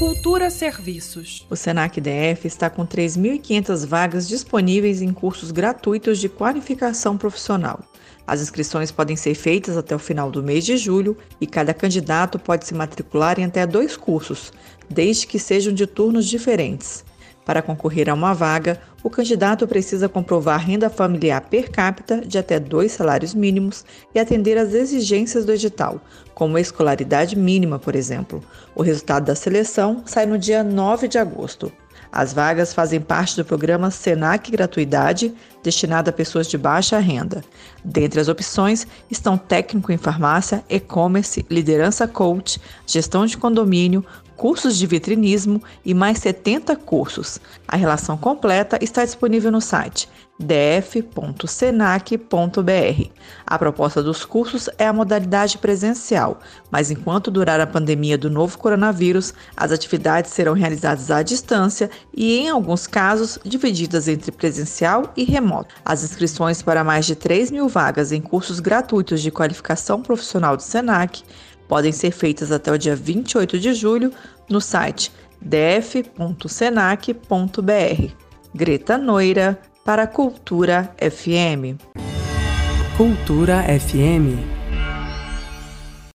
Cultura Serviços. O Senac DF está com 3.500 vagas disponíveis em cursos gratuitos de qualificação profissional. As inscrições podem ser feitas até o final do mês de julho e cada candidato pode se matricular em até dois cursos, desde que sejam de turnos diferentes. Para concorrer a uma vaga, o candidato precisa comprovar renda familiar per capita de até dois salários mínimos e atender às exigências do edital, como a escolaridade mínima, por exemplo. O resultado da seleção sai no dia 9 de agosto. As vagas fazem parte do programa Senac Gratuidade, destinado a pessoas de baixa renda. Dentre as opções estão técnico em farmácia, e-commerce, liderança coach, gestão de condomínio, cursos de vitrinismo e mais 70 cursos. A relação completa está disponível no site df.senac.br. A proposta dos cursos é a modalidade presencial, mas enquanto durar a pandemia do novo coronavírus, as atividades serão realizadas à distância e, em alguns casos, divididas entre presencial e remoto. As inscrições para mais de 3 mil vagas em cursos gratuitos de qualificação profissional do SENAC podem ser feitas até o dia 28 de julho no site df.senac.br. Greta Noira para Cultura FM. Cultura FM